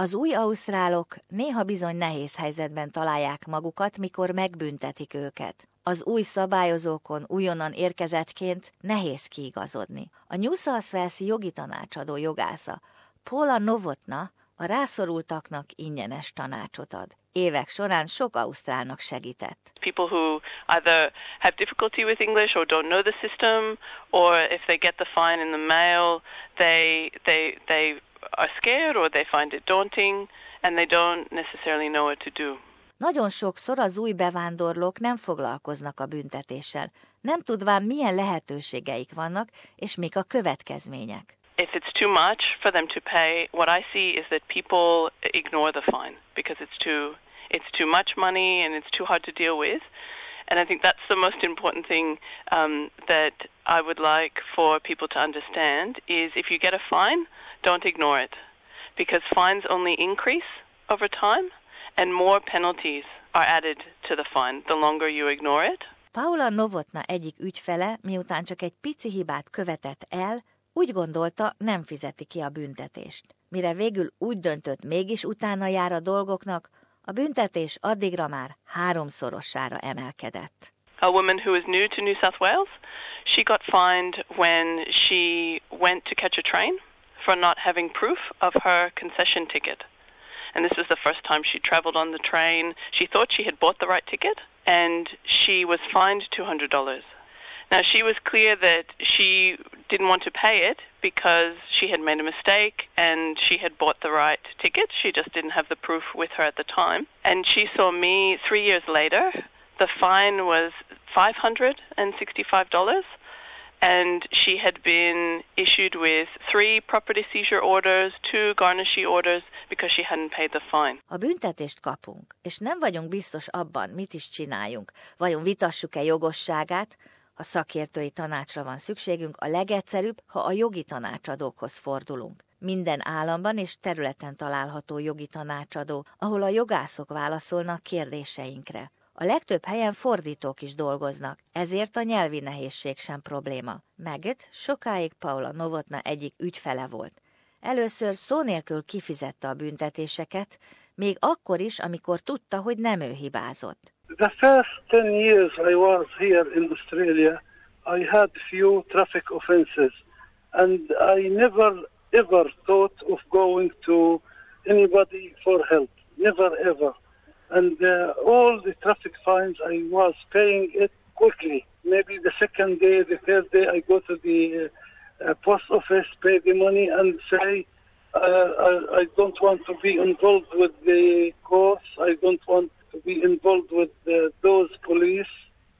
Az új ausztrálok néha bizony nehéz helyzetben találják magukat, mikor megbüntetik őket. Az új szabályozókon újonnan érkezettként nehéz kiigazodni. A New South Wales jogi tanácsadó jogásza Paula Novotna a rászorultaknak ingyenes tanácsot ad. Évek során sok ausztrálnak segített. People who either have difficulty with English or don't know the system, or if they get the fine in the mail, they they they are scared or they find it daunting and they don't necessarily know what to do. Nagyon sokszor az új bevándorlók nem foglalkoznak a büntetéssel, nem tudván milyen lehetőségeik vannak, és mik a következmények. If it's too much for them to pay, what I see is that people ignore the fine because it's too it's too much money and it's too hard to deal with. And I think that's the most important thing um, that I would like for people to understand is if you get a fine, don't ignore it because fines only increase over time and more penalties are added to the fine the longer you ignore it. Paula Novotna egyik ügyfele, miután csak egy pici hibát követett el, úgy gondolta, nem fizeti ki a büntetést. Mire végül úgy döntött, mégis utána jár a dolgoknak, a büntetés addigra már háromszorossára emelkedett. A woman who is new to New South Wales, she got fined when she went to catch a train for not having proof of her concession ticket. And this was the first time she traveled on the train. She thought she had bought the right ticket and she was fined $200. Now, she was clear that she didn't want to pay it because she had made a mistake and she had bought the right ticket. She just didn't have the proof with her at the time. And she saw me three years later. The fine was $565 and she had been issued with three property seizure orders, two garnishee orders, because she hadn't paid the fine. A büntetést kapunk, és nem vagyunk biztos abban, mit is csináljunk. Vajon vitassuk-e jogosságát, ha szakértői tanácsra van szükségünk, a legegyszerűbb, ha a jogi tanácsadókhoz fordulunk. Minden államban és területen található jogi tanácsadó, ahol a jogászok válaszolnak kérdéseinkre. A legtöbb helyen fordítók is dolgoznak, ezért a nyelvi nehézség sem probléma. Maggot sokáig Paula Novotna egyik ügyfele volt. Először szó nélkül kifizette a büntetéseket, még akkor is, amikor tudta, hogy nem ő hibázott. The first 10 years I was here in Australia, I had few traffic offenses and I never ever thought of going to anybody for help. Never ever. and uh, all the traffic fines I was paying it quickly. Maybe the second day, the third day, I go to the uh, post office, pay the money, and say, uh, I, I, don't want to be involved with the courts. I don't want to be involved with those police.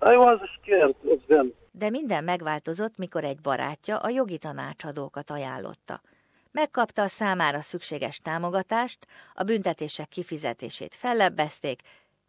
I was scared of them. De minden megváltozott, mikor egy barátja a jogi tanácsadókat ajánlotta. megkapta a számára szükséges támogatást, a büntetések kifizetését fellebbezték,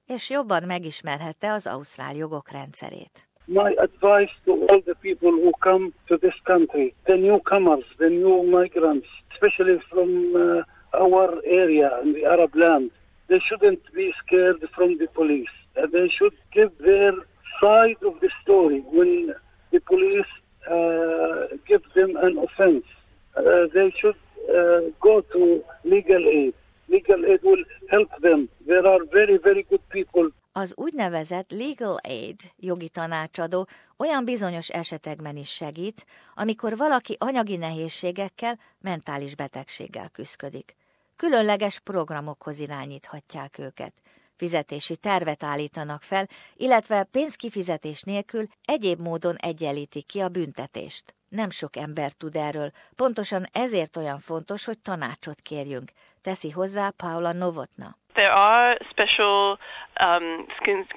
és jobban megismerhette az ausztrál jogok rendszerét. My advice to all the people who come to this country, the newcomers, the new migrants, especially from uh, our area in the Arab land, they shouldn't be scared from the police. Uh, they should give their side of the story when the police uh, give them an offense. Uh, they should uh, go to legal aid. Legal aid will help them. There are very, very good people. Az úgynevezett legal aid jogi tanácsadó olyan bizonyos esetekben is segít, amikor valaki anyagi nehézségekkel, mentális betegséggel küzdik. Különleges programokhoz irányíthatják őket. Fizetési tervet állítanak fel, illetve pénzkifizetés nélkül egyéb módon egyenlítik ki a büntetést. Nem sok ember tud erről, pontosan ezért olyan fontos, hogy tanácsot kérjünk, teszi hozzá Paula Novotna. There are special um,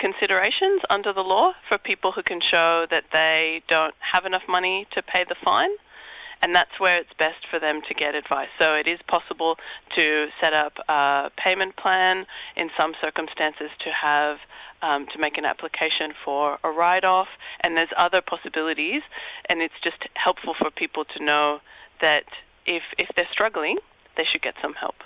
considerations under the law for people who can show that they don't have enough money to pay the fine. And that's where it's best for them to get advice. So it is possible to set up a payment plan in some circumstances to have um, to make an application for a write-off, and there's other possibilities, and it's just helpful for people to know that if if they're struggling, they should get some help.